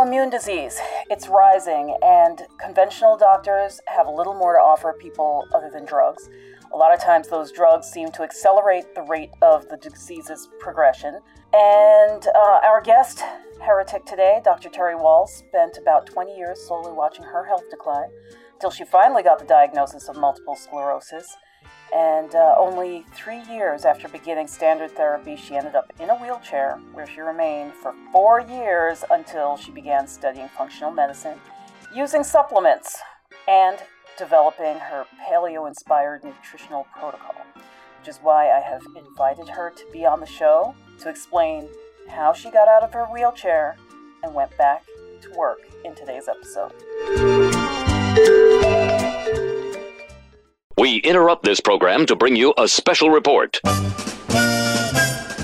autoimmune disease. It's rising, and conventional doctors have little more to offer people other than drugs. A lot of times, those drugs seem to accelerate the rate of the disease's progression. And uh, our guest, heretic today, Dr. Terry Wahls, spent about 20 years slowly watching her health decline until she finally got the diagnosis of multiple sclerosis. And uh, only three years after beginning standard therapy, she ended up in a wheelchair where she remained for four years until she began studying functional medicine, using supplements, and developing her paleo inspired nutritional protocol, which is why I have invited her to be on the show to explain how she got out of her wheelchair and went back to work in today's episode. We interrupt this program to bring you a special report.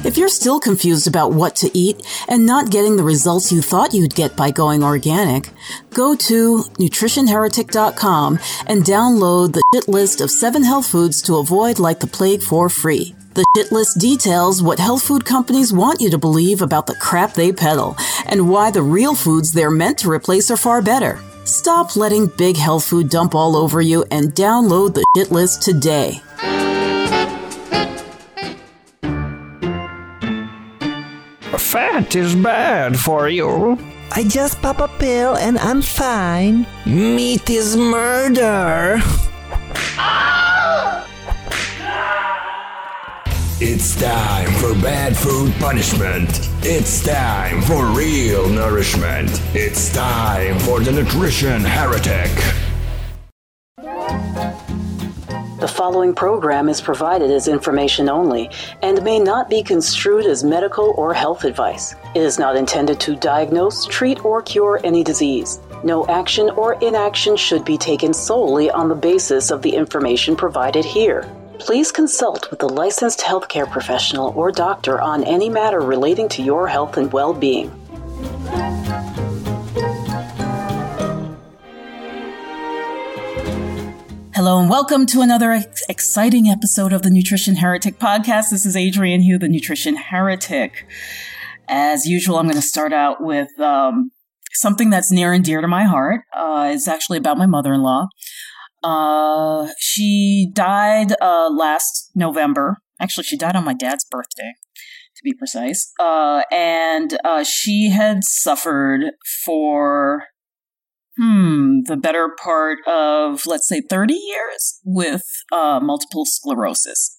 If you're still confused about what to eat and not getting the results you thought you'd get by going organic, go to nutritionheretic.com and download the shit list of seven health foods to avoid like the plague for free. The shit list details what health food companies want you to believe about the crap they peddle and why the real foods they're meant to replace are far better. Stop letting big health food dump all over you and download the shit list today. Fat is bad for you. I just pop a pill and I'm fine. Meat is murder. Ah! It's time for bad food punishment. It's time for real nourishment. It's time for the nutrition heretic. The following program is provided as information only and may not be construed as medical or health advice. It is not intended to diagnose, treat, or cure any disease. No action or inaction should be taken solely on the basis of the information provided here. Please consult with a licensed healthcare professional or doctor on any matter relating to your health and well being. Hello and welcome to another exciting episode of the Nutrition Heretic podcast. This is Adrienne Hew, the Nutrition Heretic. As usual, I'm going to start out with um, something that's near and dear to my heart. Uh, it's actually about my mother in law. Uh, she died uh, last November. Actually, she died on my dad's birthday, to be precise. Uh, and uh, she had suffered for hmm, the better part of, let's say, 30 years with uh, multiple sclerosis.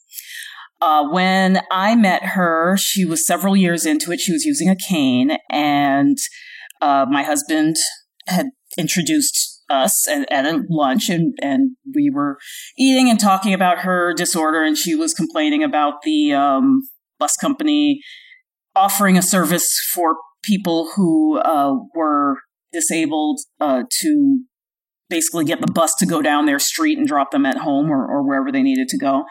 Uh, when I met her, she was several years into it. She was using a cane, and uh, my husband had introduced us at, at a lunch, and, and we were eating and talking about her disorder, and she was complaining about the um, bus company offering a service for people who uh, were disabled uh, to basically get the bus to go down their street and drop them at home or, or wherever they needed to go.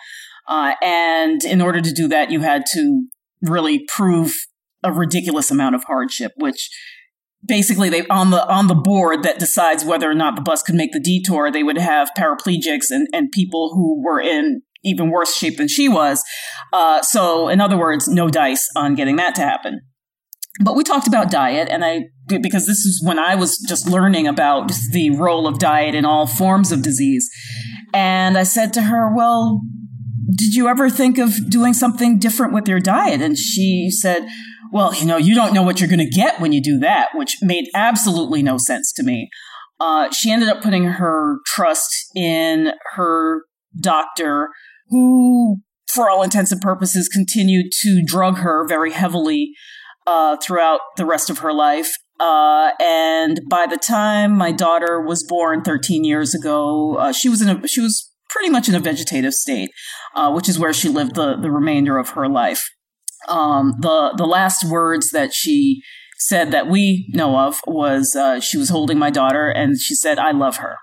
Uh, and in order to do that, you had to really prove a ridiculous amount of hardship, which basically they on the on the board that decides whether or not the bus could make the detour, they would have paraplegics and, and people who were in even worse shape than she was. Uh, so, in other words, no dice on getting that to happen. But we talked about diet, and I because this is when I was just learning about the role of diet in all forms of disease. And I said to her, Well, did you ever think of doing something different with your diet? And she said, Well, you know, you don't know what you're going to get when you do that, which made absolutely no sense to me. Uh, she ended up putting her trust in her doctor, who, for all intents and purposes, continued to drug her very heavily uh, throughout the rest of her life. Uh, and by the time my daughter was born 13 years ago, uh, she was in a, she was pretty much in a vegetative state, uh, which is where she lived the, the remainder of her life. Um, the, the last words that she said that we know of was, uh, she was holding my daughter and she said, I love her.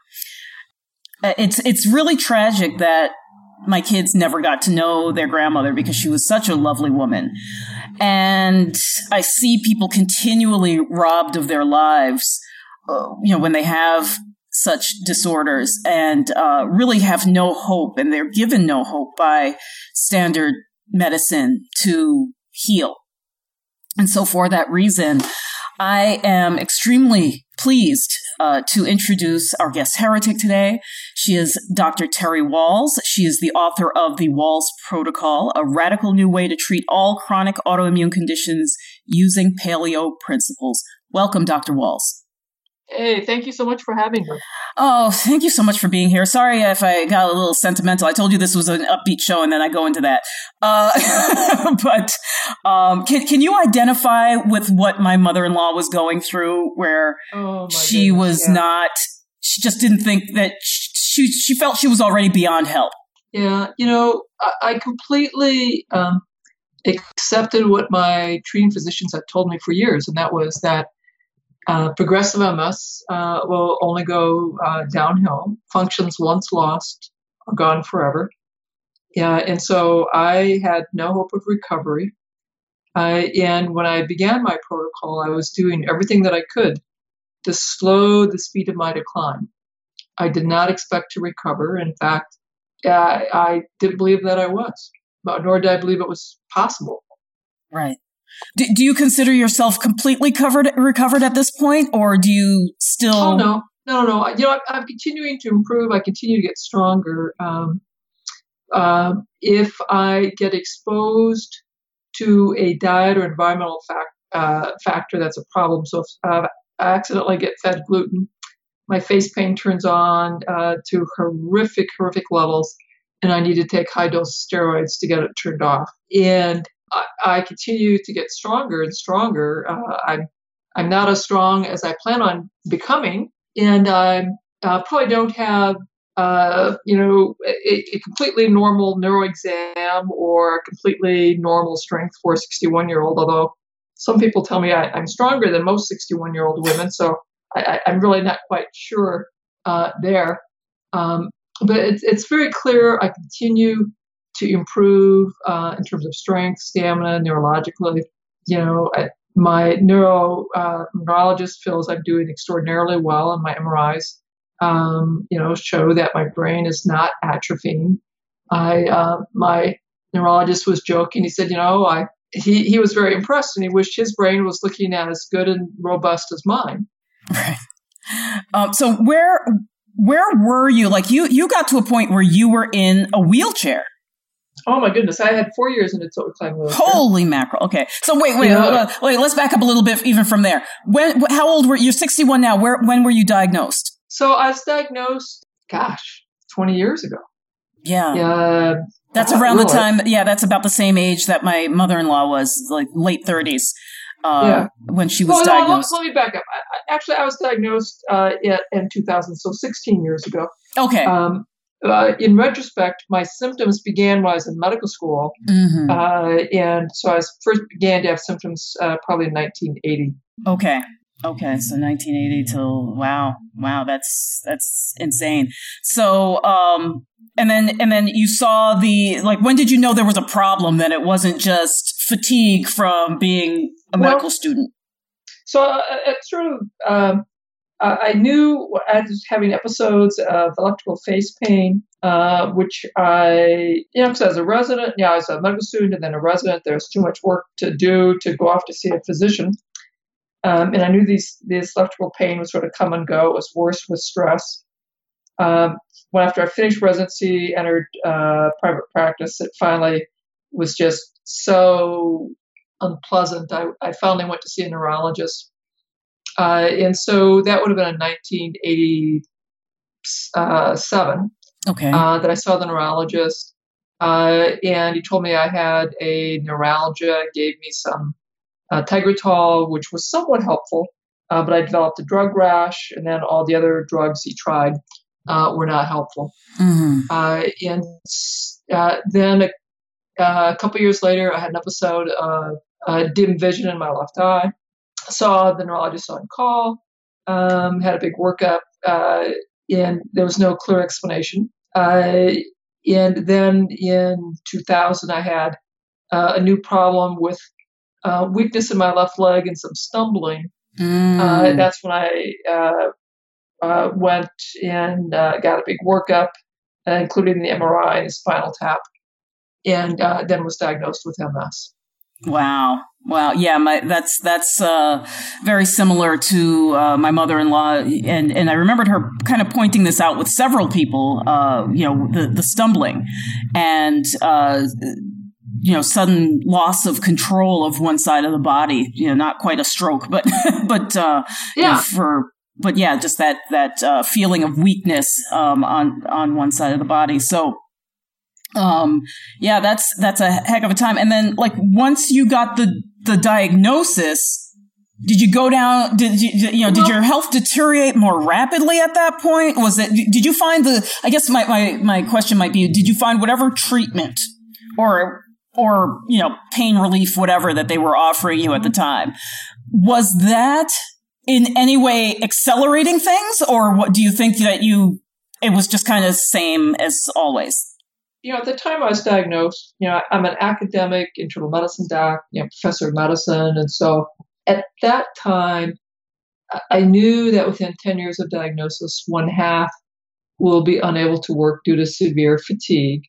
Uh, it's, it's really tragic that my kids never got to know their grandmother because she was such a lovely woman. And I see people continually robbed of their lives, uh, you know, when they have such disorders and uh, really have no hope, and they're given no hope by standard medicine to heal. And so, for that reason, I am extremely pleased uh, to introduce our guest heretic today. She is Dr. Terry Wahls. She is the author of the Wahls Protocol, a radical new way to treat all chronic autoimmune conditions using paleo principles. Welcome, Dr. Wahls. Hey, thank you so much for having me. Oh, thank you so much for being here. Sorry if I got a little sentimental. I told you this was an upbeat show, and then I go into that. Uh, but um, can can you identify with what my mother in law was going through, where Oh, she goodness, was yeah. not, she just didn't think that she she felt she was already beyond help. Yeah, you know, I, I completely um, accepted what my treating physicians had told me for years, and that was that uh, progressive MS uh, will only go uh, downhill. Functions once lost are gone forever. Yeah, and so I had no hope of recovery. I, and when I began my protocol, I was doing everything that I could to slow the speed of my decline. I did not expect to recover. In fact, uh, I didn't believe that I was, nor did I believe it was possible. Right. Do, do you consider yourself completely covered recovered at this point, or do you still? Oh no, no, no. You know, I- I'm continuing to improve. I continue to get stronger. Um, um, if I get exposed to a diet or environmental fac- uh, factor that's a problem, so if uh, I accidentally get fed gluten, my face pain turns on uh, to horrific, horrific levels, and I need to take high dose steroids to get it turned off. And I, I continue to get stronger and stronger. Uh, I'm I'm not as strong as I plan on becoming, and I uh, probably don't have uh, you know a, a completely normal neuro exam or a completely normal strength for a 61 year old. Although some people tell me I, I'm stronger than most 61 year old women, so I, I'm really not quite sure uh, there. Um, but it's, it's very clear I continue to improve uh, in terms of strength, stamina, neurologically. You know, I, my neuro uh, neurologist feels I'm doing extraordinarily well, and my MRIs, um, you know, show that my brain is not atrophying. I, uh, my neurologist was joking. He said, you know, I he he was very impressed, and he wished his brain was looking as good and robust as mine. Right. Um, so where where were you? Like you you got to a point where you were in a wheelchair. Oh my goodness, I had four years in a total climb wheelchair. Holy mackerel! Okay, so wait, wait, Yeah. uh, wait. Let's back up a little bit even from there. When? How old were you? You're 61 now. Where? When were you diagnosed? So I was diagnosed, gosh, 20 years ago. Yeah, Yeah, that's around the time. Yeah, that's about the same age that my mother-in-law was, like late 30s, uh, Yeah. when she was Well, no, let, diagnosed. let me back up. I, actually, I was diagnosed uh, in, in 2000, so 16 years ago. Okay. Um, uh, in retrospect, my symptoms began when I was in medical school, hmm uh, and so I was first began to have symptoms uh, probably in 1980. Okay. Okay. So 1980 till wow, wow, that's that's insane. So um and then and then you saw the like when did you know there was a problem that it wasn't just fatigue from being a Well- medical student? So uh, it's sort of, um, I I knew I was having episodes of electrical face pain, uh, which I, you know, because I was a resident, yeah, I was a medical student and then a resident. There was too much work to do to go off to see a physician. Um, and I knew these this electrical pain would sort of come and go. It was worse with stress. Um, when after I finished residency, entered uh, private practice, it finally was just so unpleasant. I, I finally went to see a neurologist. Uh, and so that would have been in 1987 Okay. uh, that I saw the neurologist. Uh, and he told me I had a neuralgia, gave me some uh, Tegretol, which was somewhat helpful, uh, but I developed a drug rash, and then all the other drugs he tried uh, were not helpful. hmm Uh, and uh, then a, uh, a couple years later, I had an episode of uh, dim vision in my left eye. Saw the neurologist on call, um, had a big workup, uh, and there was no clear explanation. Uh, and then in 2000, I had uh, a new problem with uh, weakness in my left leg and some stumbling. Mm. Uh, that's when I uh, uh, went and uh, got a big workup, including the MRI and the spinal tap, and uh, then was diagnosed with MS. Wow. Wow, yeah, my that's that's uh, very similar to uh, my mother-in-law, and and I remembered her kind of pointing this out with several people. Uh, you know, the the stumbling, and uh, you know, sudden loss of control of one side of the body. You know, not quite a stroke, but but uh, Yeah. for but yeah, just that that uh, feeling of weakness um, on on one side of the body. So um yeah that's that's a heck of a time. And then like once you got the the diagnosis did you go down did you you know did your health deteriorate more rapidly at that point? Was it did you find the i guess my my, my question might be did you find whatever treatment or or you know pain relief whatever that they were offering you at the time was that in any way accelerating things? Or what do you think that you it was just kind of same as always you know, at the time I was diagnosed, you know, I'm an academic internal medicine doc, you know, professor of medicine. And so at that time, I- knew that within 10 years of diagnosis, one half will be unable to work due to severe fatigue.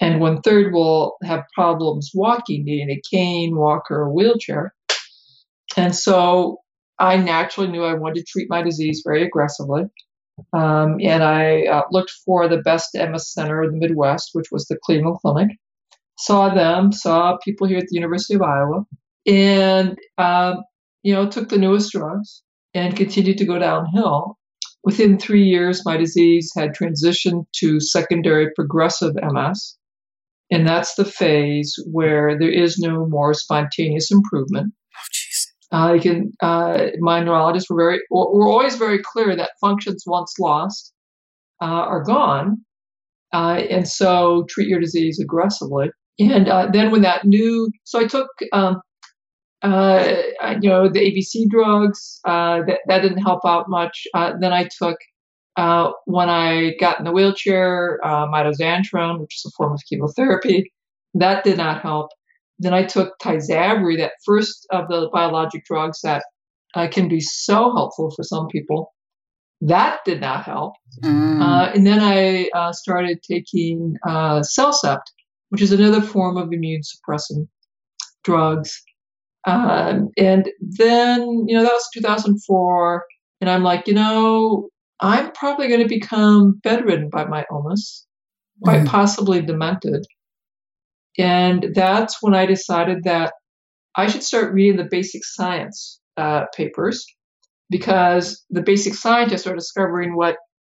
And one third will have problems walking, needing a cane, walker, or wheelchair. And so I naturally knew I wanted to treat my disease very aggressively. Um, and I uh, looked for the best MS center in the Midwest, which was the Cleveland Clinic. Saw them, saw people here at the University of Iowa, and um, you know took the newest drugs and continued to go downhill. Within three years, my disease had transitioned to secondary progressive MS, and that's the phase where there is no more spontaneous improvement. Uh, you can, uh, my neurologists were very, were always very clear that functions once lost uh, are gone, uh, and so treat your disease aggressively. And uh, then when that new, so I took, um, uh, you know, the ABC drugs. Uh, that that didn't help out much. Uh, then I took. Uh, when I got in the wheelchair, uh, mitoxantrone, which is a form of chemotherapy, that did not help. Then I took Tysabri, that first of the biologic drugs that uh, can be so helpful for some people. That did not help. Mm. Uh, and then I uh, started taking uh, Cellcept, which is another form of immune suppressant drugs. Um, and then, you know, that was 2004. And I'm like, you know, I'm probably going to become bedridden by my illness, quite Mm. possibly demented. And that's when I decided that I should start reading the basic science uh, papers because the basic scientists are discovering what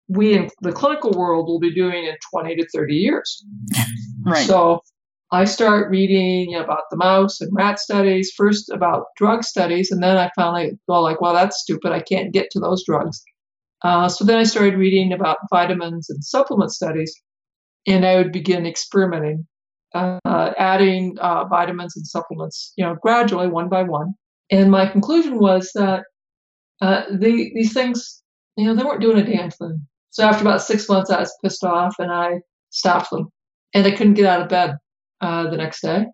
we in the clinical world will be doing in 20 to 30 years. right So I start reading about the mouse and rat studies, first about drug studies, and then I finally go like, well, that's stupid. I can't get to those drugs. Uh, so then I started reading about vitamins and supplement studies, and I would begin experimenting, uh, adding uh, vitamins and supplements, you know, gradually one by one. And my conclusion was that uh, the, these things, you know, they weren't doing a damn thing. So after about six months, I was pissed off and I stopped them, and I couldn't get out of bed uh, the next day.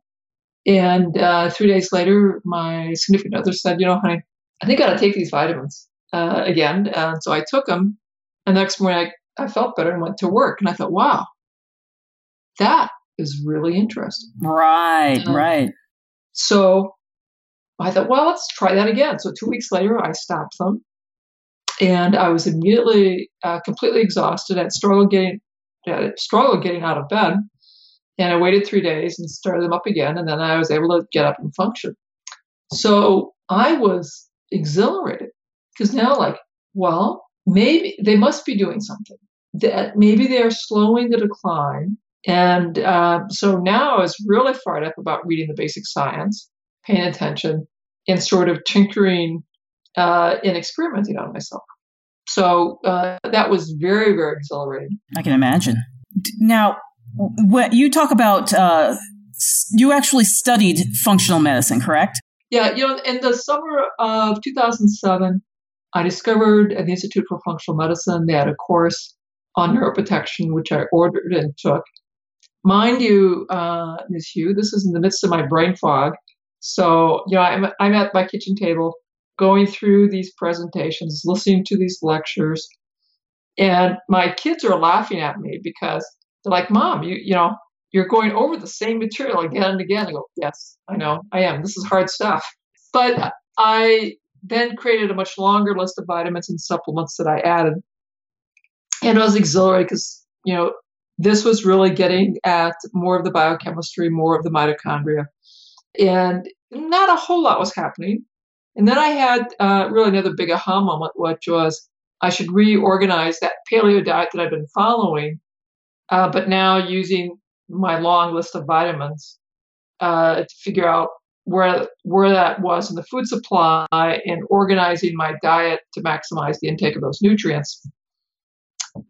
And uh, three days later, my significant other said, "You know, honey, I think I got to take these vitamins uh, again." And so I took them. And the next morning, I, I felt better and went to work. And I thought, "Wow, that is really interesting." right Um, right So I thought, well, let's try that again. So two weeks later, I stopped them, and I was immediately uh, completely exhausted. I struggled getting uh, struggled getting out of bed, and I waited three days and started them up again, and then I was able to get up and function. So I was exhilarated because now, like, well, maybe they must be doing something. That maybe they are slowing the decline. And uh, so now I was really fired up about reading the basic science, paying attention, and sort of tinkering uh, and experimenting on myself. So uh, that was very, very exhilarating. I can imagine. Now, what you talk about, uh, you actually studied functional medicine, correct? Yeah, you know, in the summer of 2007, I discovered at the Institute for Functional Medicine they had a course on neuroprotection, which I ordered and took. Mind you, uh, Ms. Hew, this is in the midst of my brain fog. So, you know, I'm, I'm at my kitchen table going through these presentations, listening to these lectures, and my kids are laughing at me because they're like, Mom, you, you know, you're going over the same material again and again. I go, yes, I know, I am. This is hard stuff. But I then created a much longer list of vitamins and supplements that I added. And I was exhilarated because, you know, this was really getting at more of the biochemistry, more of the mitochondria. And not a whole lot was happening. And then I had uh, really another big aha moment, which was I should reorganize that paleo diet that I've been following, uh, but now using my long list of vitamins uh, to figure out where where that was in the food supply and organizing my diet to maximize the intake of those nutrients.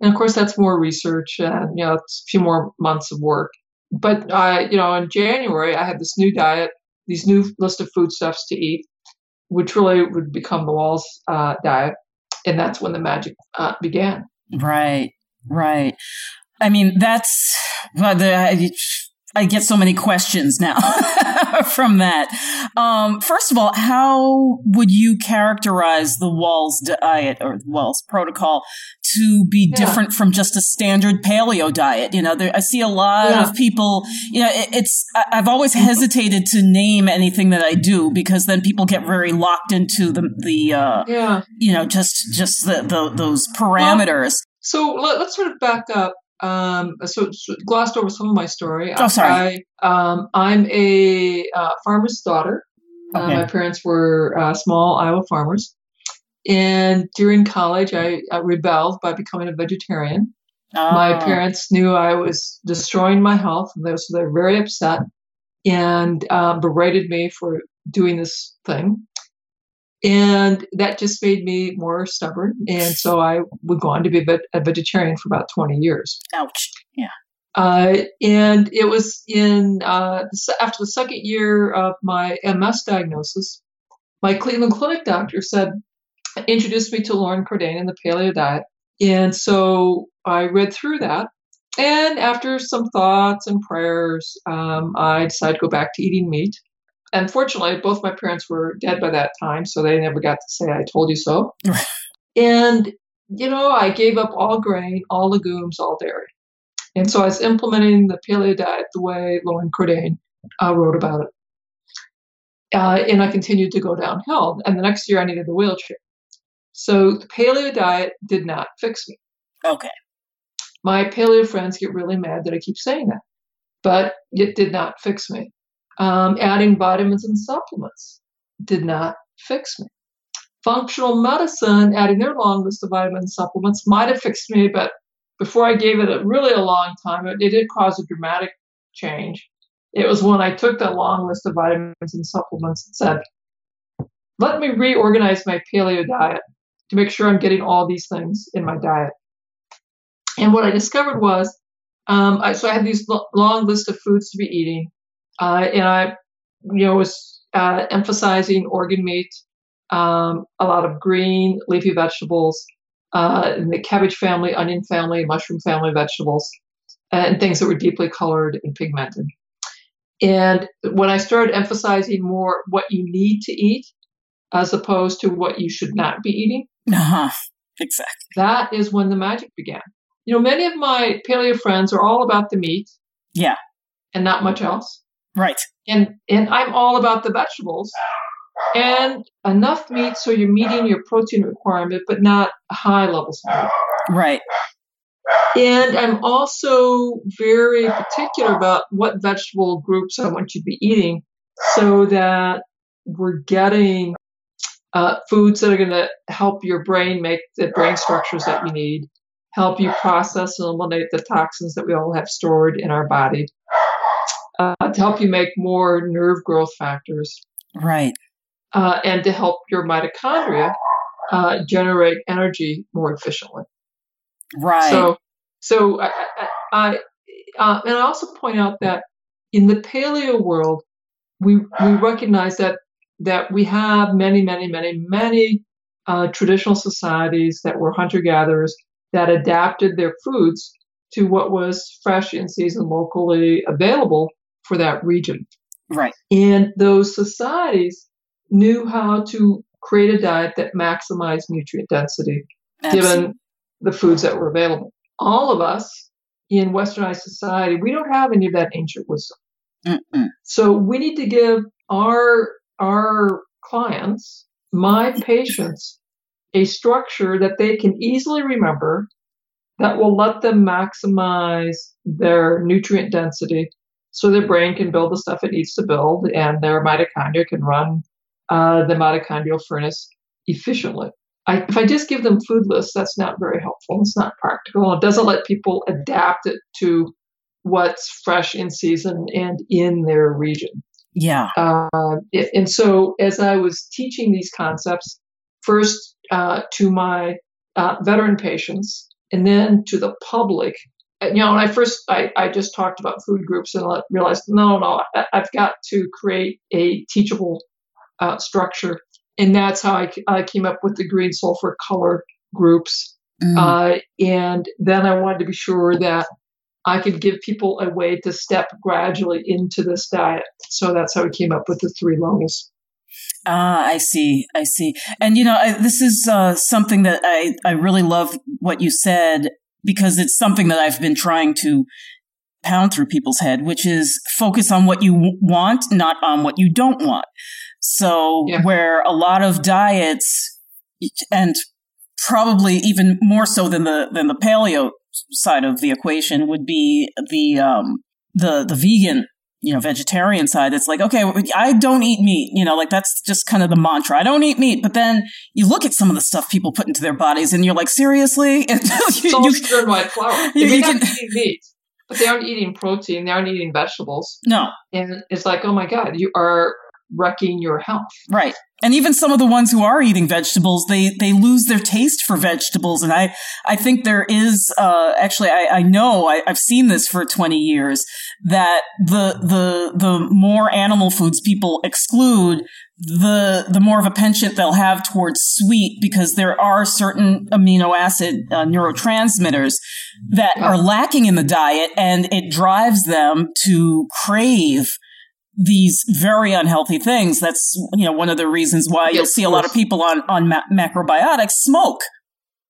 And of course, that's more research and you know it's a few more months of work. But I, you know, in January I had this new diet, these new list of foodstuffs to eat, which really would become the Wahls uh, diet, and that's when the magic uh, began. Right, right. I mean, that's well, the, I get so many questions now from that. Um, first of all, how would you characterize the Wahls diet or Wahls protocol to be yeah. different from just a standard paleo diet? You know, there, I see a lot yeah. of people, you know, it, it's, I've always hesitated to name anything that I do because then people get very locked into the, the, uh, yeah. you know, just, just the, the those parameters. Well, so let, us sort of back up um, so, so, glossed over some of my story. Oh, sorry. I, um, I'm a uh, farmer's daughter. Uh, okay. Uh, my parents were uh, small Iowa farmers. And during college, I, I rebelled by becoming a vegetarian. Oh. My parents knew I was destroying my health, and they, so they're very upset and um, berated me for doing this thing. And that just made me more stubborn. And so I would go on to be a vegetarian for about 20 years. Ouch. Yeah. Uh, and it was in uh, after the second year of my MS diagnosis, my Cleveland Clinic doctor said, introduced me to Loren Cordain and the paleo diet. And so I read through that. And after some thoughts and prayers, um, I decided to go back to eating meat unfortunately, both my parents were dead by that time, so they never got to say, I told you so. and, you know, I gave up all grain, all legumes, all dairy. And so I was implementing the paleo diet the way Loren Cordain uh, wrote about it. Uh, and I continued to go downhill. And the next year I needed the wheelchair. So the paleo diet did not fix me. Okay. My paleo friends get really mad that I keep saying that, but it did not fix me. Um, adding vitamins and supplements did not fix me. Functional medicine, adding their long list of vitamin supplements, might have fixed me, but before I gave it a really a long time, it, it did cause a dramatic change. It was when I took that long list of vitamins and supplements and said, let me reorganize my paleo diet to make sure I'm getting all these things in my diet. And what I discovered was, um, I, so I had these long list of foods to be eating. Uh, and I, you know, was uh, emphasizing organ meat, um, a lot of green leafy vegetables, uh, the cabbage family, onion family, mushroom family vegetables, and things that were deeply colored and pigmented. And when I started emphasizing more what you need to eat as opposed to what you should not be eating, uh-huh. exactly. That is when the magic began. You know, many of my paleo friends are all about the meat. Yeah. And not much else. Right. And and I'm all about the vegetables and enough meat so you're meeting your protein requirement, but not high levels of meat. Right. And I'm also very particular about what vegetable groups I want you to be eating so that we're getting uh, foods that are going to help your brain make the brain structures that you need, help you process and eliminate the toxins that we all have stored in our body, uh, to help you make more nerve growth factors. Right. Uh, and to help your mitochondria uh, generate energy more efficiently. Right. So, so I, I uh, and I also point out that in the paleo world, we we recognize that that we have many, many, many, many uh, traditional societies that were hunter gatherers that adapted their foods to what was fresh in season locally available for that region. Right. And those societies knew how to create a diet that maximized nutrient density Absolutely. given the foods that were available. All of us in westernized society, we don't have any of that ancient wisdom. Mm-mm. So we need to give our our clients, my patients, a structure that they can easily remember that will let them maximize their nutrient density so their brain can build the stuff it needs to build and their mitochondria can run uh, the mitochondrial furnace efficiently. I, if I just give them food lists, that's not very helpful. It's not practical. It doesn't let people adapt it to what's fresh in season and in their region. Yeah. Uh, it- and so, as I was teaching these concepts, first uh, to my uh, veteran patients, and then to the public, you know, when I first I, I just talked about food groups and realized no, no, I, I've got to create a teachable uh, structure, and that's how I, I came up with the green sulfur color groups. Mm. Uh, and then I wanted to be sure that I could give people a way to step gradually into this diet. So that's how we came up with the three levels. Ah, I see. I see. And you know, I, this is uh, something that I I really love what you said because it's something that I've been trying to pound through people's head, which is focus on what you w- want, not on what you don't want. So Yeah. where a lot of diets and probably even more so than the than the paleo side of the equation would be the um the the vegan you know vegetarian side it's like okay i don't eat meat you know like that's just kind of the mantra i don't eat meat but then you look at some of the stuff people put into their bodies and you're like seriously It's all sugar and white flour. They you- may you can- eating meat, but they aren't eating protein. They aren't eating vegetables. no And it's like, oh my God, you are wrecking your health. Right. And even some of the ones who are eating vegetables, they, they lose their taste for vegetables. And I, I think there is, uh, actually, I, I know I, I've seen this for 20 years that the, the, the more animal foods people exclude, the, the more of a penchant they'll have towards sweet because there are certain amino acid uh, neurotransmitters that are lacking in the diet and it drives them to crave these very unhealthy things. That's you know one of the reasons why you'll see a lot of people on on ma- macrobiotics smoke.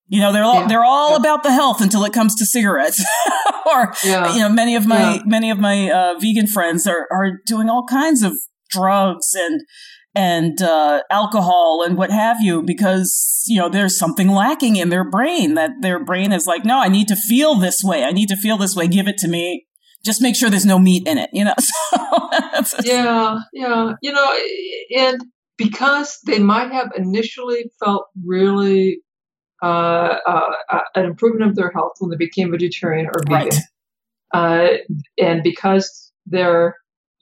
You know they're all Yeah, they're all yeah. about the health until it comes to cigarettes. or Yeah. you know many of my many of my uh, vegan friends are are doing all kinds of drugs and and uh, alcohol and what have you because you know there's something lacking in their brain that their brain is like no I need to feel this way I need to feel this way give it to me just make sure there's no meat in it you know so yeah, yeah. You know, and because they might have initially felt really uh, uh, uh, an improvement of their health when they became vegetarian or vegan, Right. uh, and because they're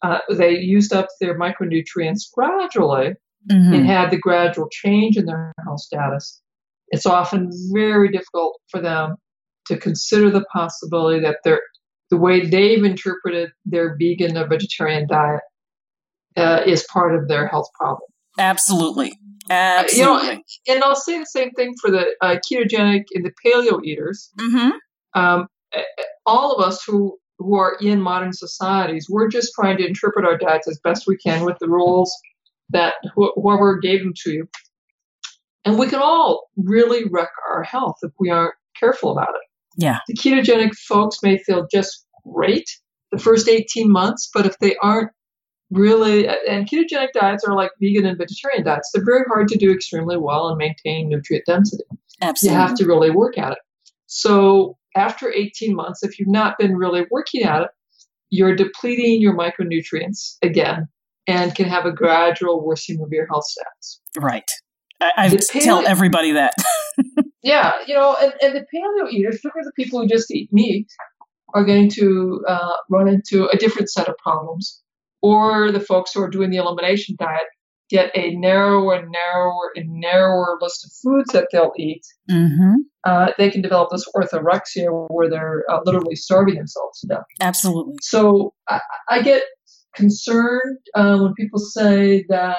uh, they used up their micronutrients gradually, Mhm. and had the gradual change in their health status, it's often very difficult for them to consider the possibility that their the way they've interpreted their vegan or vegetarian diet uh, is part of their health problem. Absolutely. you know, And I'll say the same thing for the uh, ketogenic and the paleo eaters. hmm Um, all of us who who are in modern societies, we're just trying to interpret our diets as best we can with the rules that wh- whoever gave them to you. And we can all really wreck our health if we aren't careful about it. Yeah. The ketogenic folks may feel just great the first 18 months, but if they aren't really, and ketogenic diets are like vegan and vegetarian diets, they're very hard to do extremely well and maintain nutrient density Absolutely. you have to really work at it. So after 18 months, if you've not been really working at it, you're depleting your micronutrients again and can have a gradual worsening of your health status. right. I, I tell everybody that. Yeah, you know, and, and the paleo eaters, particularly the people who just eat meat, are going to uh, run into a different set of problems. Or the folks who are doing the elimination diet get a narrower and narrower and narrower list of foods that they'll eat hmm uh, they can develop this orthorexia where they're uh, literally starving themselves to death. Absolutely. So I, I get concerned uh, when people say that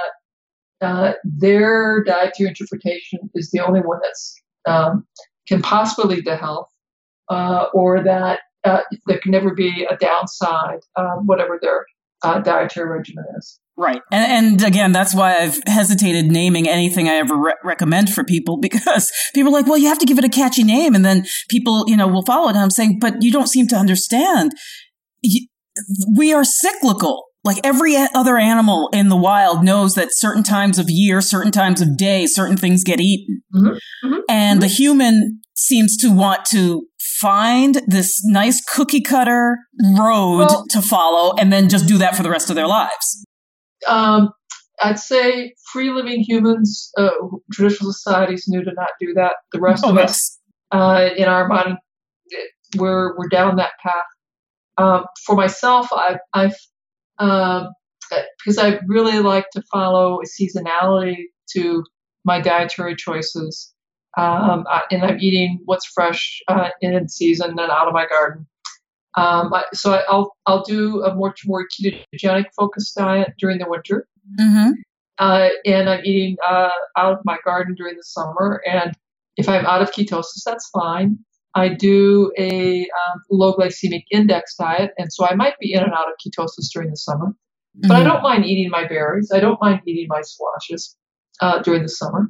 uh, their dietary interpretation is the only one that's um, can possibly lead to health, uh, or that uh, there can never be a downside, uh, whatever their uh, dietary regimen is. Right. And, and again, that's why I've hesitated naming anything I ever re- recommend for people because people are like, well, you have to give it a catchy name and then people, you know, will follow it. And I'm saying, but you don't seem to understand. We are cyclical. Like every other animal in the wild knows that certain times of year, certain times of day, certain things get eaten. Mm-hmm. Mm-hmm. And mm-hmm. the human seems to want to find this nice cookie cutter road well, to follow and then just do that for the rest of their lives. Um, I'd say free living humans, uh, traditional societies knew to not do that. The rest oh, of yes. us uh, in our modern, we're, we're down that path. Um, for myself, I've, I've um, because I really like to follow a seasonality to my dietary choices. Um, and I'm eating what's fresh uh, in season and out of my garden. Um, so I'll I'll do a much more ketogenic focused diet during the winter, mm-hmm. uh, and I'm eating uh, out of my garden during the summer. And if I'm out of ketosis, that's fine. I do a um, low glycemic index diet, and so I might be in and out of ketosis during the summer. But mm-hmm. I don't mind eating my berries. I don't mind eating my squashes uh, during the summer.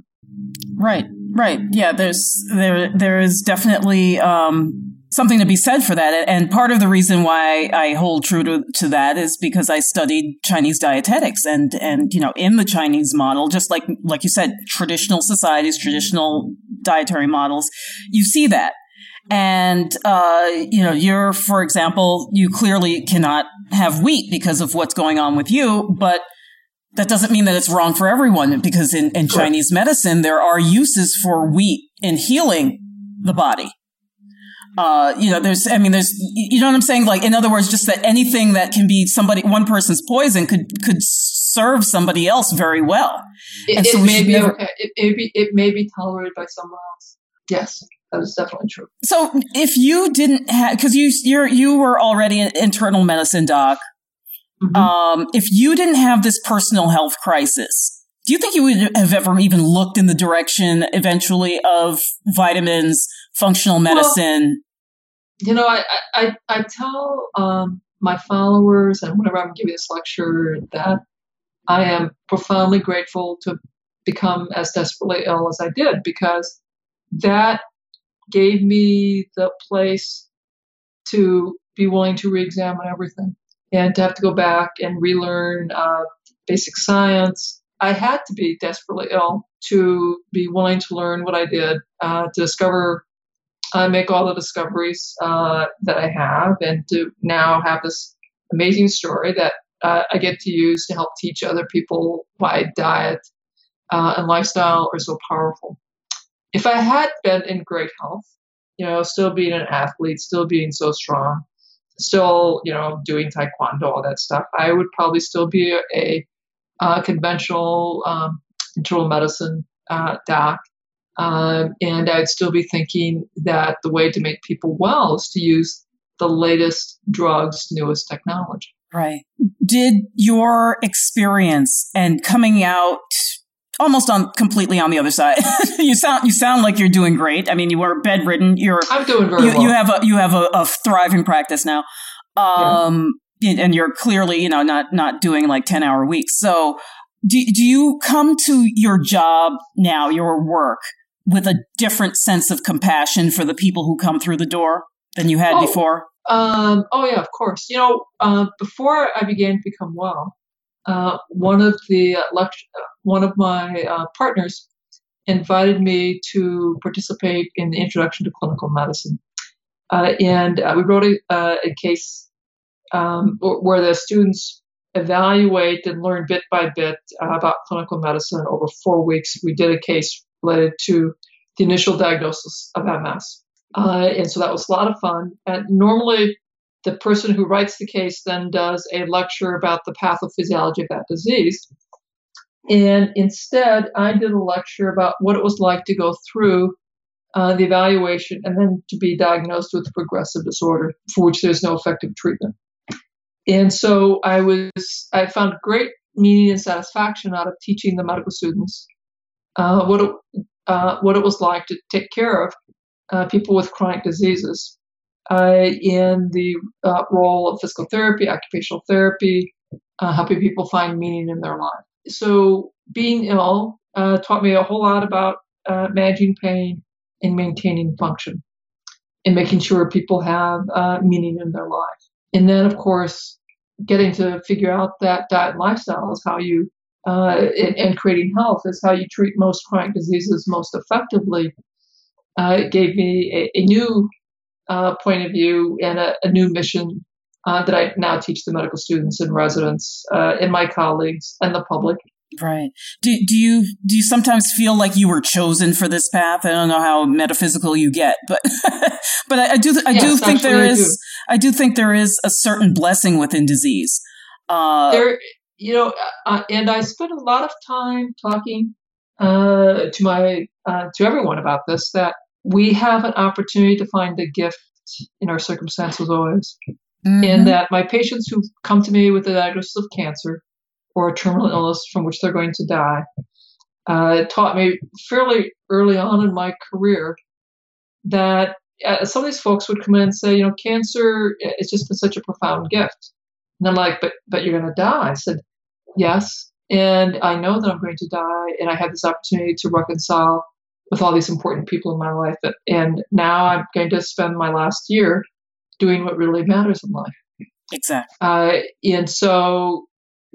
Right, right. Yeah, there's there there is definitely um, something to be said for that. And part of the reason why I hold true to, to that is because I studied Chinese dietetics and, and, you know, in the Chinese model, just like, like you said, traditional societies, traditional dietary models, you see that. And, uh, you know, you're, for example, you clearly cannot have wheat because of what's going on with you, but that doesn't mean that it's wrong for everyone because in, in Chinese medicine, there are uses for wheat in healing the body. Uh, you know, there's, I mean, there's, you know what I'm saying? Like, in other words, just that anything that can be somebody, one person's poison could, could serve somebody else very well. It, so it may be never, okay. It may be, it may be tolerated by someone else. Yes that is definitely true. So if you didn't have, because you you're you were already an internal medicine doc, mm-hmm. um, if you didn't have this personal health crisis, do you think you would have ever even looked in the direction eventually of vitamins, functional medicine? Well, you know, I I, I tell um, my followers and whenever I'm giving this lecture that I am profoundly grateful to become as desperately ill as I did because that gave me the place to be willing to re-examine everything and to have to go back and relearn uh, basic science. I had to be desperately ill to be willing to learn what I did, uh, to discover, uh, make all the discoveries uh, that I have, and to now have this amazing story that uh, I get to use to help teach other people why diet uh, and lifestyle are so powerful if I had been in great health, you know, still being an athlete, still being so strong, still, you know, doing taekwondo, all that stuff, I would probably still be a, a conventional um, internal medicine uh, doc. Um, and I'd still be thinking that the way to make people well is to use the latest drugs, newest technology. Right. Did your experience and coming out almost on completely on the other side. you sound you sound like you're doing great. I mean, you were bedridden. You're I'm doing very you, well. You have a you have a, a thriving practice now, um, yeah. and you're clearly you know not not doing like ten hour weeks. So do do you come to your job now, your work, with a different sense of compassion for the people who come through the door than you had oh, before? Um, oh yeah, of course. You know, uh, before I began to become well, uh, one of the uh, one of my uh, partners invited me to participate in the introduction to clinical medicine, uh, and uh, we wrote a, a case um, where the students evaluate and learn bit by bit about clinical medicine over four weeks. We did a case related to the initial diagnosis of MS. Uh, and so that was a lot of fun. And normally, the person who writes the case then does a lecture about the pathophysiology of that disease. And instead, I did a lecture about what it was like to go through uh, the evaluation and then to be diagnosed with a progressive disorder for which there's no effective treatment. And so I was, I found great meaning and satisfaction out of teaching the medical students uh, what it, uh, what it was like to take care of uh, people with chronic diseases uh, in the uh, role of physical therapy, occupational therapy, uh, helping people find meaning in their life. So being ill uh, taught me a whole lot about uh, managing pain and maintaining function and making sure people have uh, meaning in their life. And then, of course, getting to figure out that diet and lifestyle is how you, uh, and, and, creating health is how you treat most chronic diseases most effectively. Uh, it gave me a, a new uh, point of view and a, a new mission uh, that I now teach the medical students and residents uh, and my colleagues and the public. Right. Do do you do you sometimes feel like you were chosen for this path? I don't know how metaphysical you get, but but I, I do I yes, do think there is do. I do think there is a certain blessing within disease. Uh, there, you know, uh, and I spent a lot of time talking uh, to my uh, to everyone about this. That we have an opportunity to find a gift in our circumstances always. Mm-hmm. And that my patients who come to me with a diagnosis of cancer or a terminal illness from which they're going to die uh, taught me fairly early on in my career that uh, some of these folks would come in and say, you know, cancer it's just been such a profound gift. And I'm like, but but you're going to die. I said, yes, and I know that I'm going to die, and I have this opportunity to reconcile with all these important people in my life. And now I'm going to spend my last year doing what really matters in life. Exactly. Uh, and so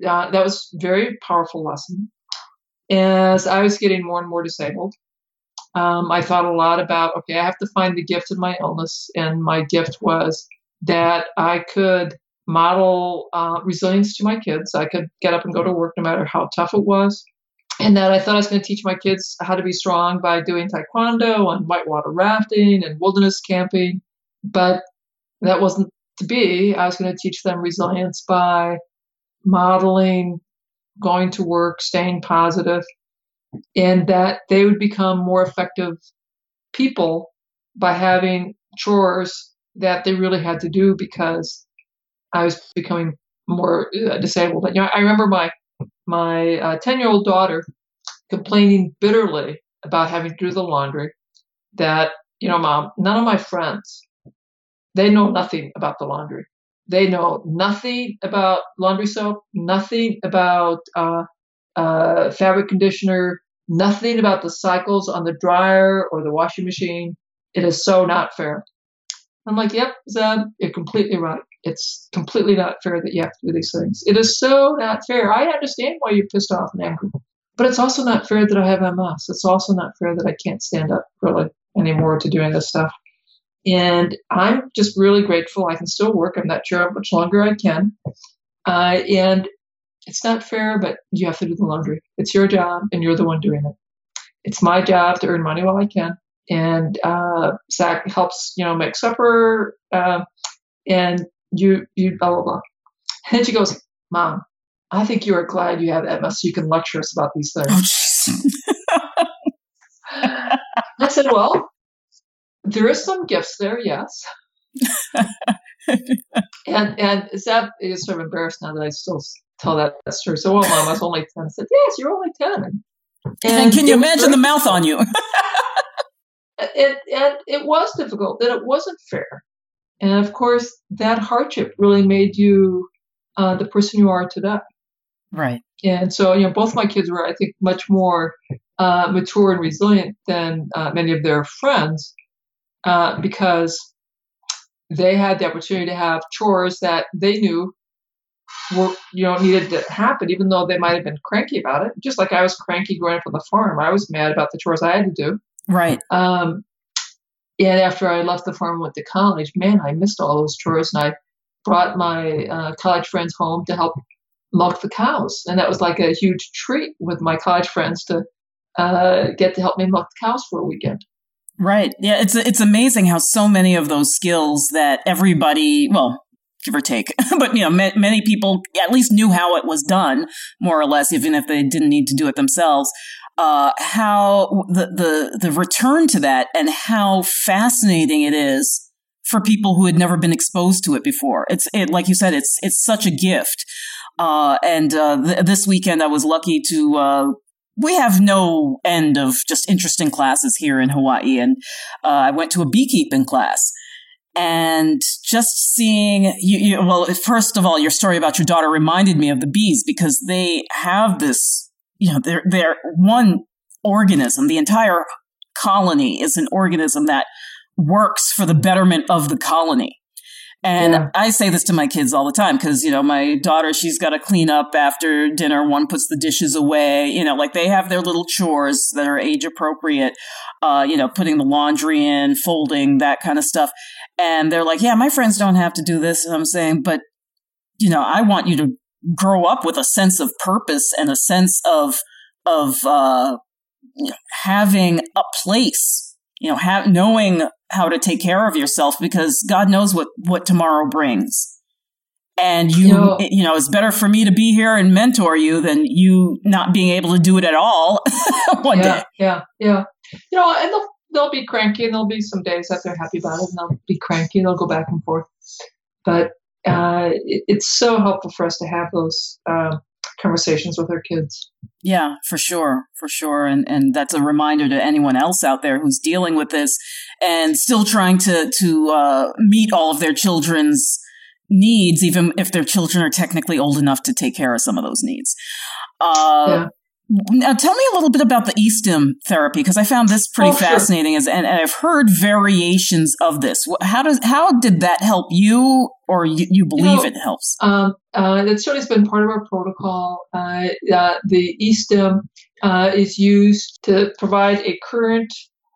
uh, that was a very powerful lesson. As I was getting more and more disabled, um, I thought a lot about okay, I have to find the gift in my illness. And my gift was that I could model uh, resilience to my kids. I could get up and go to work no matter how tough it was and that I thought I was going to teach my kids how to be strong by doing taekwondo and whitewater rafting and wilderness camping. But that wasn't to be. I was going to teach them resilience by modeling, going to work, staying positive, and that they would become more effective people by having chores that they really had to do because I was becoming more uh, disabled. You know, I remember my my 10 uh, year old daughter complaining bitterly about having to do the laundry that, you know, mom, none of my friends, they know nothing about the laundry. They know nothing about laundry soap, nothing about uh, uh, fabric conditioner, nothing about the cycles on the dryer or the washing machine. It is so not fair. I'm like, yep, Zeb, you're completely right. It's completely not fair that you have to do these things. It is so not fair. I understand why you're pissed off and angry. But it's also not fair that I have MS. It's also not fair that I can't stand up really anymore to doing this stuff. And I'm just really grateful I can still work. I'm not sure how much longer I can. Uh, and it's not fair, but you have to do the laundry. It's your job, and you're the one doing it. It's my job to earn money while I can. And uh, Zach helps, you know, make supper. Uh, and you you blah blah blah. And she goes, Mom, I think you are glad you have MS so you can lecture us about these things. Oh, I said, Well, there is some gifts there, yes. and and Zeb is sort of embarrassed now that I still tell that story. So, well, Mom, I was only ten. I said, Yes, you're only ten. And, and can you imagine the mouth on you? it, and it was difficult. That it wasn't fair. And of course, that hardship really made you uh, the person you are today. Right. And so, you know, both my kids were, I think, much more uh, mature and resilient than uh, many of their friends uh, because they had the opportunity to have chores that they knew were, you know, needed to happen, even though they might have been cranky about it. Just like I was cranky growing up on the farm, I was mad about the chores I had to do. Right. Um, and after I left the farm and went to college, man, I missed all those chores. And I brought my uh, college friends home to help milk the cows. And that was like a huge treat with my college friends to uh, get to help me milk the cows for a weekend. Right. Yeah. It's, it's amazing how so many of those skills that everybody, well, give or take, but, you know, ma- many people at least knew how it was done, more or less, even if they didn't need to do it themselves uh, how the, the the return to that and how fascinating it is for people who had never been exposed to it before. It's it, like you said, it's it's such a gift. Uh, and uh, th- this weekend, I was lucky to. Uh, we have no end of just interesting classes here in Hawaii, and uh, I went to a beekeeping class. And just seeing you, you, well, first of all, your story about your daughter reminded me of the bees because they have this, you know, they're, they're one organism. The entire colony is an organism that works for the betterment of the colony. And yeah. I say this to my kids all the time because, you know, my daughter, she's got to clean up after dinner. One puts the dishes away. You know, like they have their little chores that are age appropriate, uh, you know, putting the laundry in, folding, that kind of stuff. And they're like, yeah, my friends don't have to do this. And I'm saying, but, you know, I want you to grow up with a sense of purpose and a sense of, of, uh, you know, having a place, you know, have, knowing how to take care of yourself because God knows what, what tomorrow brings. And you, you know, you know, it's better for me to be here and mentor you than you not being able to do it at all one yeah, day. Yeah, yeah. You know, and they'll, they'll be cranky and there'll be some days that they're happy about it and they'll be cranky and they'll go back and forth. But uh, it, it's so helpful for us to have those uh, conversations with our kids. Yeah, for sure, for sure, and and that's a reminder to anyone else out there who's dealing with this and still trying to to uh, meet all of their children's needs, even if their children are technically old enough to take care of some of those needs. Uh, yeah. Now, tell me a little bit about the e-stim therapy because I found this pretty oh, fascinating, sure. and, and, I've heard variations of this. How does how did that help you, or you, you believe you know, it helps? Um, uh, it certainly has been part of our protocol. Uh, uh, the e-stim uh, is used to provide a current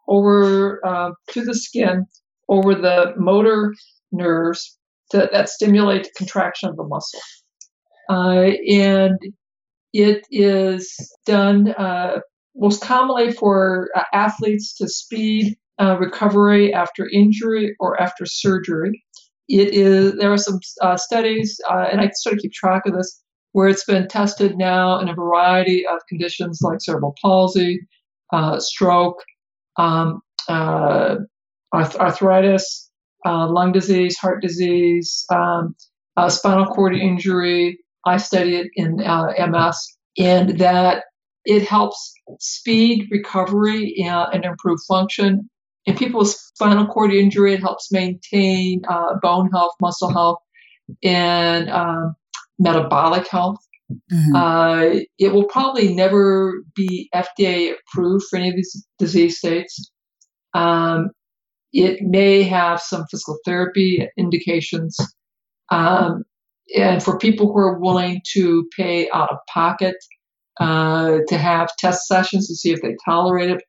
over uh, to the skin over the motor nerves to, that stimulate contraction of the muscle, uh, and it is done uh, most commonly for uh, athletes to speed uh, recovery after injury or after surgery. It is there are some uh, studies, uh, and I sort of keep track of this, where it's been tested now in a variety of conditions like cerebral palsy, uh, stroke, um, arthritis, lung disease, heart disease, um, spinal cord injury, I study it in uh, MS, and that it helps speed recovery and, and, improve function. In people with spinal cord injury, it helps maintain uh, bone health, muscle health, and um, metabolic health. Mm-hmm. Uh, it will probably never be FDA approved for any of these disease states. Um, it may have some physical therapy indications. Um, and for people who are willing to pay out of pocket uh, to have test sessions to see if they tolerate it,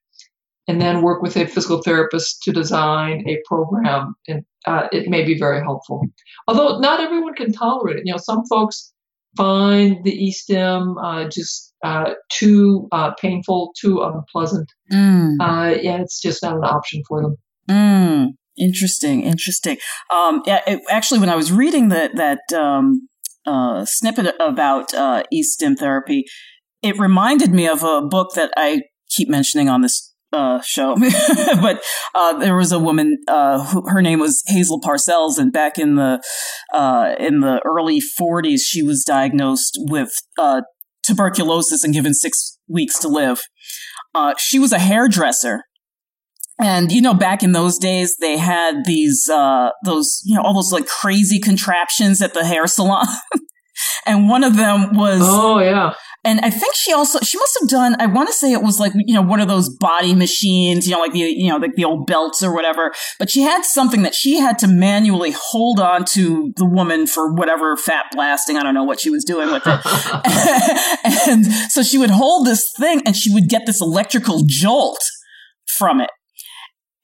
and then work with a physical therapist to design a program, and uh, it may be very helpful. Although not everyone can tolerate it. You know, some folks find the e-stim uh, just uh, too uh, painful, too unpleasant, mm. Uh, and it's just not an option for them. Mm. Interesting, interesting. Um, it, actually, when I was reading that that um, uh, snippet about uh, e-stim therapy, it reminded me of a book that I keep mentioning on this uh, show. but uh, there was a woman uh, who her name was Hazel Parcells, and back in the uh, in the early 40s, she was diagnosed with uh, tuberculosis and given six weeks to live. Uh, she was a hairdresser and you know, back in those days, they had these uh, those you know all those like crazy contraptions at the hair salon, and one of them was oh yeah. And I think she also she must have done. I want to say it was like you know one of those body machines, you know, like the you know like the old belts or whatever. But she had something that she had to manually hold on to the woman for whatever fat blasting. I don't know what she was doing with it. and so she would hold this thing, and she would get this electrical jolt from it.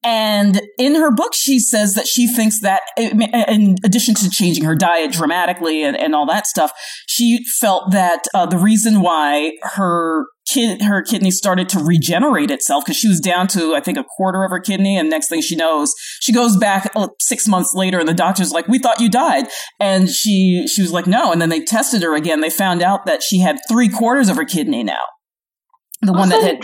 And in her book, she says that she thinks that, in addition to changing her diet dramatically and, and all that stuff, she felt that uh, the reason why her kid, her kidney started to regenerate itself because she was down to, I think, a quarter of her kidney. And next thing she knows, she goes back uh, six months later, and the doctor's like, "We thought you died," and she she was like, "No." And then they tested her again. They found out that she had three quarters of her kidney now the oh, one that had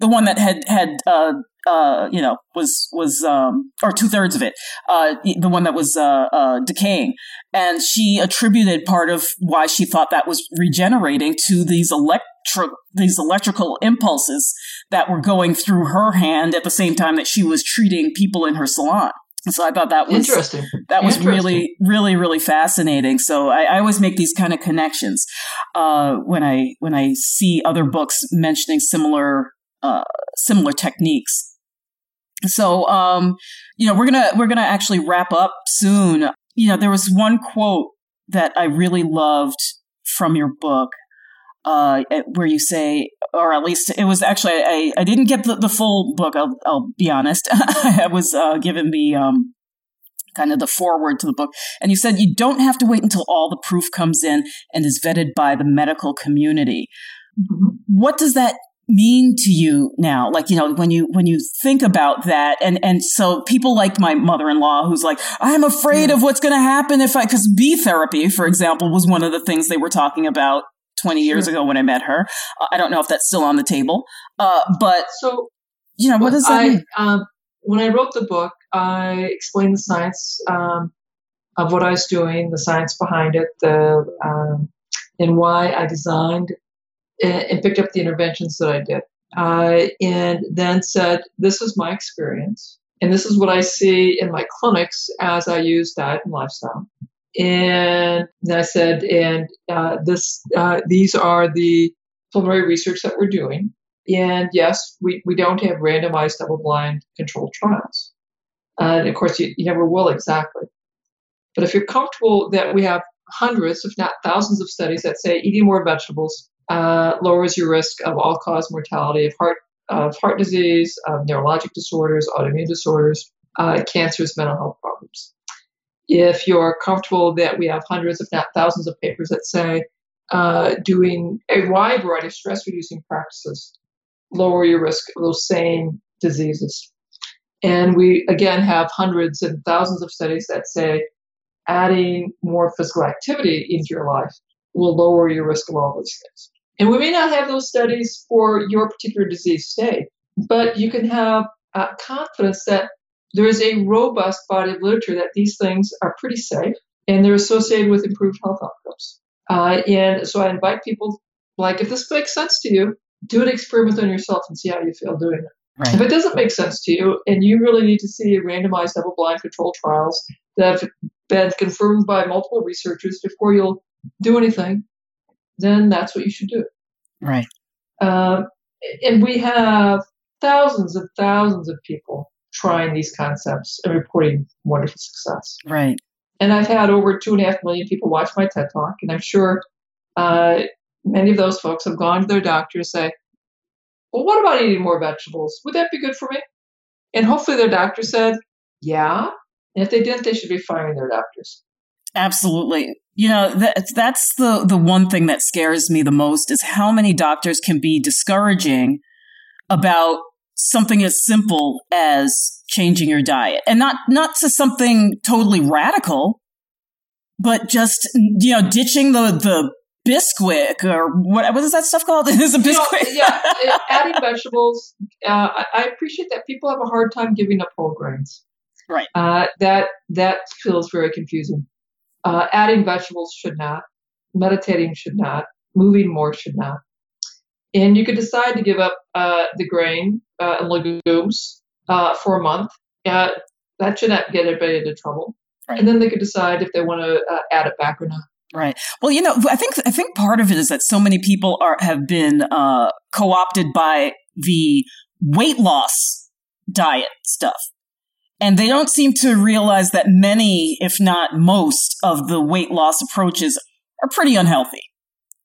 the one that had had uh, uh, you know, was was um, or two thirds of it, uh, the one that was uh, uh, decaying, and she attributed part of why she thought that was regenerating to these electro these electrical impulses that were going through her hand at the same time that she was treating people in her salon. So I thought that was Interesting. that was Interesting. really really really fascinating so I, I always make these kind of connections uh, when i when i see other books mentioning similar uh, similar techniques so um you know we're gonna we're gonna actually wrap up soon you know there was one quote that i really loved from your book uh, where you say, or at least it was actually, I, I didn't get the, the full book. I'll, I'll be honest. I was uh, given the um, kind of the foreword to the book, and you said you don't have to wait until all the proof comes in and is vetted by the medical community. Mhm. What does that mean to you now? Like you know when you when you think about that and and so people like my mother-in-law who's like i'm afraid of what's going to happen if i because bee therapy for example was one of the things they were talking about 20 years Sure. ago when i met her. Uh, i don't know if that's still on the table uh, but So you know what does that I, mean? um, when I wrote the book, I explained the science um, of what I was doing, the science behind it, the um, and why I designed and, and picked up the interventions that I did, uh, and then said, "This is my experience, and this is what I see in my clinics as I use diet and lifestyle." And I said, "And uh, this, uh, these are the preliminary research that we're doing." And yes, we, we don't have randomized double blind controlled trials. And of course, you, you never will exactly. But if you're comfortable that we have hundreds, if not thousands, of studies that say eating more vegetables uh, lowers your risk of all cause mortality of heart, of heart disease, of neurologic disorders, autoimmune disorders, uh, cancers, mental health problems. If you're comfortable that we have hundreds, if not thousands, of papers that say uh, doing a wide variety of stress reducing practices lower your risk of those same diseases. And we again have hundreds and thousands of studies that say adding more physical activity into your life will lower your risk of all those things. And we may not have those studies for your particular disease state, but you can have uh, confidence that there is a robust body of literature that these things are pretty safe and they're associated with improved health outcomes. Uh, and so I invite people, like, if this makes sense to you, do an experiment on yourself and see how you feel doing it. If it doesn't make sense to you and you really need to see randomized double blind controlled trials that have been confirmed by multiple researchers before you'll do anything, then that's what you should do. right Um, and we have thousands and thousands of people trying these concepts and reporting wonderful success. right And I've had over two and a half million people watch my TED Talk, and I'm sure uh, many of those folks have gone to their doctor and say, Well, what about eating more vegetables? Would that be good for me? And hopefully their doctor said, Yeah. And if they didn't, they should be firing their doctors. Absolutely. You know, that, that's the, the one thing that scares me the most is how many doctors can be discouraging about something as simple as changing your diet and not, not to something totally radical, but just, you know, ditching the, the Bisquick or what, what is that stuff called? Is a You know, Bisquick? yeah, adding vegetables. Uh, I, I appreciate that people have a hard time giving up whole grains. Right. Uh, that that feels very confusing. Uh, adding vegetables should not. Meditating should not. Moving more should not. And you could decide to give up uh, the grain uh, and legumes uh, for a month. Uh, that should not get anybody into trouble. Right. And then they could decide if they want to uh, add it back or not. Right. Well, you know, I think I think part of it is that so many people are have been uh, co-opted by the weight loss diet stuff, and they don't seem to realize that many, if not most, of the weight loss approaches are pretty unhealthy.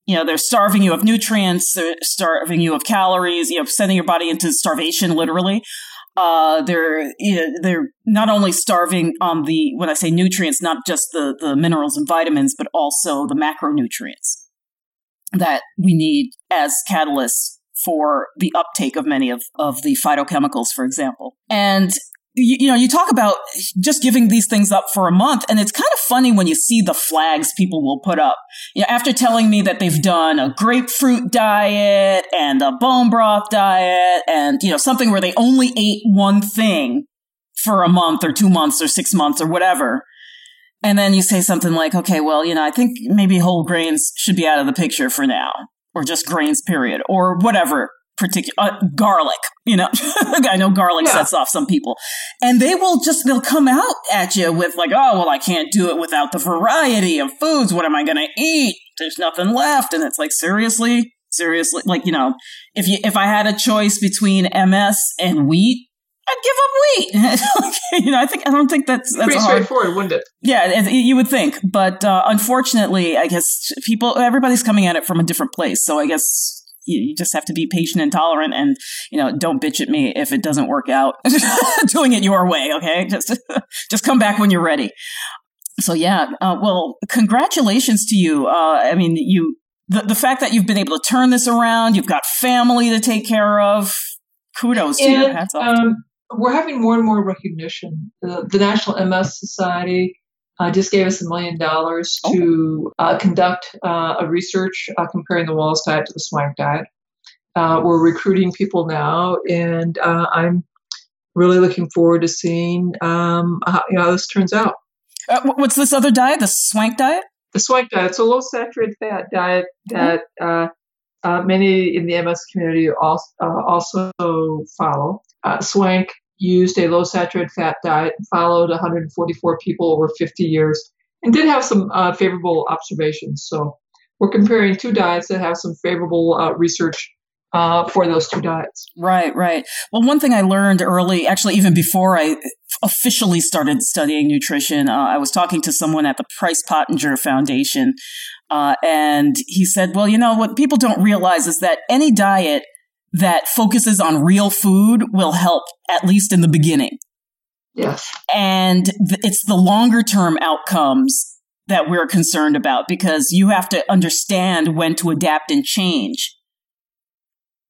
You know, they're starving you of nutrients, they're starving you of calories, you know, sending your body into starvation, literally. Uh, they're you know, they're not only starving on the when I say nutrients, not just the the minerals and vitamins, but also the macronutrients that we need as catalysts for the uptake of many of of the phytochemicals, for example. And you, you know, you talk about just giving these things up for a month, and it's kind of funny when you see the flags people will put up. You know, after telling me that they've done a grapefruit diet and a bone broth diet, and you know, something where they only ate one thing for a month or two months or six months or whatever. And then you say something like, okay, well, you know, I think maybe whole grains should be out of the picture for now, or just grains, period, or whatever particular uh, garlic. You know, I know garlic Yeah. sets off some people, and they will just they'll come out at you with like, oh well, I can't do it without the variety of foods. What am I going to eat? There's nothing left, and it's like seriously, seriously, like you know, if you if I had a choice between MS and wheat. I'd give up wheat. you know, I think I don't think that's that's Pretty hard straightforward, wouldn't it? yeah, you would think, but uh, unfortunately, I guess people, everybody's coming at it from a different place. So I guess you, you just have to be patient and tolerant, and you know, don't bitch at me if it doesn't work out. Doing it your way, okay? Just, just come back when you're ready. So yeah, uh, well, congratulations to you. Uh, I mean, you the the fact that you've been able to turn this around, you've got family to take care of. Kudos to you. Hats off. um, we're having more and more recognition. The, the National MS Society uh, just gave us a million dollars Oh. to uh, conduct uh, a research uh, comparing the Wahls diet to the Swank diet. Uh, we're recruiting people now, and uh, I'm really looking forward to seeing um, how, you know, how this turns out. Uh, what's this other diet? The Swank diet? The Swank diet, it's a low saturated fat diet that uh, uh, many in the MS community also, uh, also follow. Uh, Swank used a low saturated fat diet, followed 144 people over 50 years, and did have some uh, favorable observations. So we're comparing two diets that have some favorable uh, research uh, for those two diets. Right, right. Well, one thing I learned early, actually, even before I officially started studying nutrition, uh, I was talking to someone at the Price Pottenger Foundation, uh, and he said, Well, you know, what people don't realize is that any diet that focuses on real food will help, at least in the beginning. Yes. And th- it's the longer term outcomes that we're concerned about because you have to understand when to adapt and change.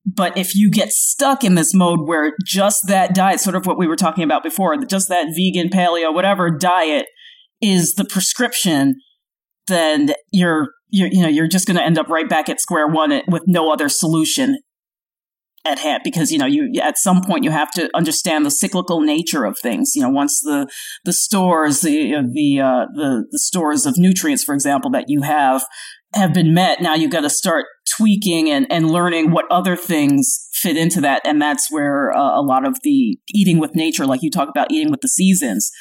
But if you get stuck in this mode where just that diet, sort of what we were talking about before, just that vegan, paleo, whatever diet is the prescription, then you're, you're you know, you're just going to end up right back at square one eh, with no other solution at hand because you know you at some point you have to understand the cyclical nature of things. You know once the the stores the the uh, the, the stores of nutrients for example that you have have been met now you've got to start tweaking and, and learning what other things fit into that. And that's where uh, a lot of the eating with nature like you talk about eating with the seasons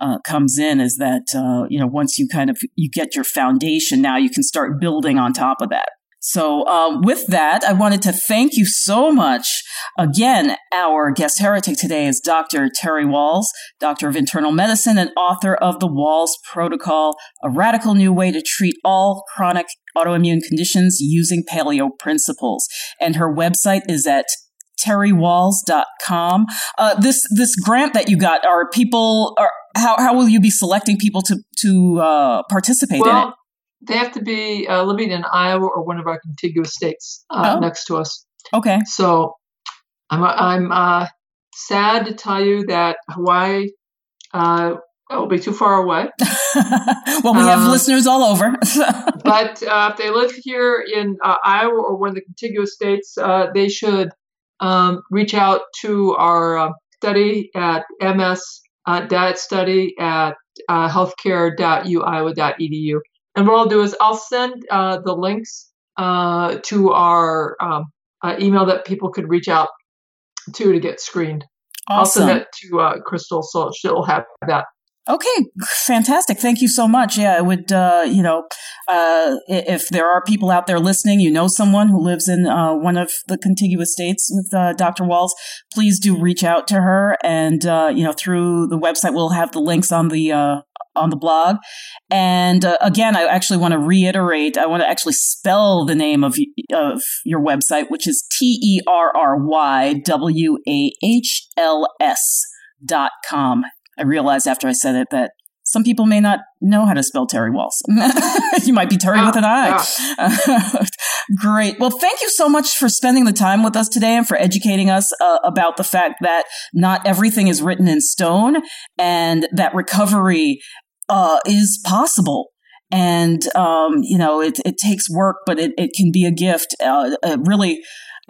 uh, comes in is that uh, you know once you kind of you get your foundation now you can start building on top of that so, uh, with that, I wanted to thank you so much. Again, our guest heretic today is Dr. Terry Wahls, Doctor of Internal Medicine and author of the Wahls Protocol, a radical new way to treat all chronic autoimmune conditions using paleo principles. And her website is at terrywahls.com. Uh, this, this grant that you got, are people, are, how, how will you be selecting people to, to, uh, participate in it? They have to be uh, living in Iowa or one of our contiguous states uh, Oh. next to us. Okay. So I'm I'm uh, sad to tell you that Hawaii uh, will be too far away. well, we have Uh, listeners all over. but uh, if they live here in uh, Iowa or one of the contiguous states, uh, they should um, reach out to our study at MS uh, Diet Study at uh, healthcare.uiowa.edu. And what I'll do is I'll send uh, the links uh, to our um, uh, email that people could reach out to to get screened. I'll send that to uh, Crystal so she'll have that. Okay, fantastic. Thank you so much. Yeah, I would, uh, you know, uh, if there are people out there listening, you know someone who lives in uh, one of the contiguous states with uh, Dr. Wahls, please do reach out to her. And, uh, you know, through the website, we'll have the links on the, uh, on the blog. And uh, again, I actually want to reiterate, I want to actually spell the name of, of your website, which is T E R R Y W A H L S dot com. I realized after I said it that some people may not know how to spell Terry Wahls. you might be Terry with an I. Great. Well, thank you so much for spending the time with us today and for educating us uh, about the fact that not everything is written in stone and that recovery uh, is possible. And, um, you know, it, it takes work, but it, it can be a gift. Uh, uh, really,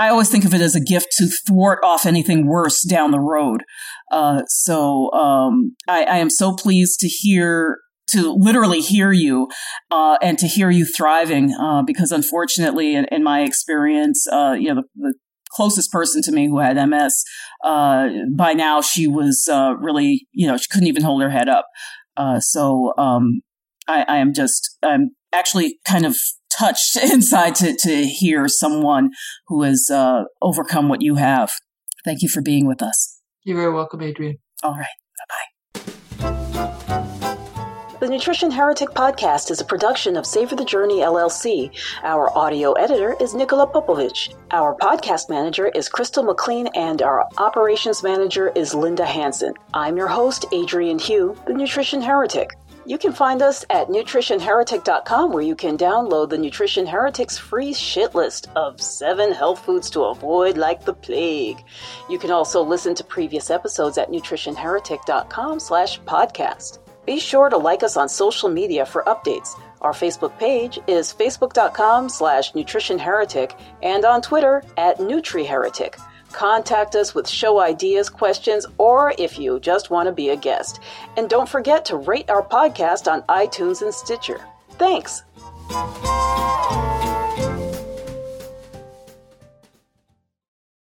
I always think of it as a gift to thwart off anything worse down the road. Uh, so um, I, I am so pleased to hear, to literally hear you, uh, and to hear you thriving. Uh, because unfortunately, in, in my experience, uh, you know, the, the closest person to me who had MS. Uh, by now, she was uh, really, you know, she couldn't even hold her head up. So um, I, I am just, I'm actually kind of touched inside to to hear someone who has uh, overcome what you have. Thank you for being with us. You're very welcome, Adrian. All right. Bye bye. The Nutrition Heretic podcast is a production of Savor the Journey LLC. Our audio editor is Nikola Popovich. Our podcast manager is Crystal McLean, and our operations manager is Linda Hanson. I'm your host, Adrian Hew, the Nutrition Heretic. You can find us at nutritionheretic.com where you can download the Nutrition Heretics free shit list of seven health foods to avoid like the plague. You can also listen to previous episodes at nutritionheretic.com slash podcast. Be sure to like us on social media for updates. Our Facebook page is facebook.com slash nutritionheretic and on Twitter at NutriHeretic. Contact us with show ideas, questions, or if you just want to be a guest. And don't forget to rate our podcast on iTunes and Stitcher. Thanks.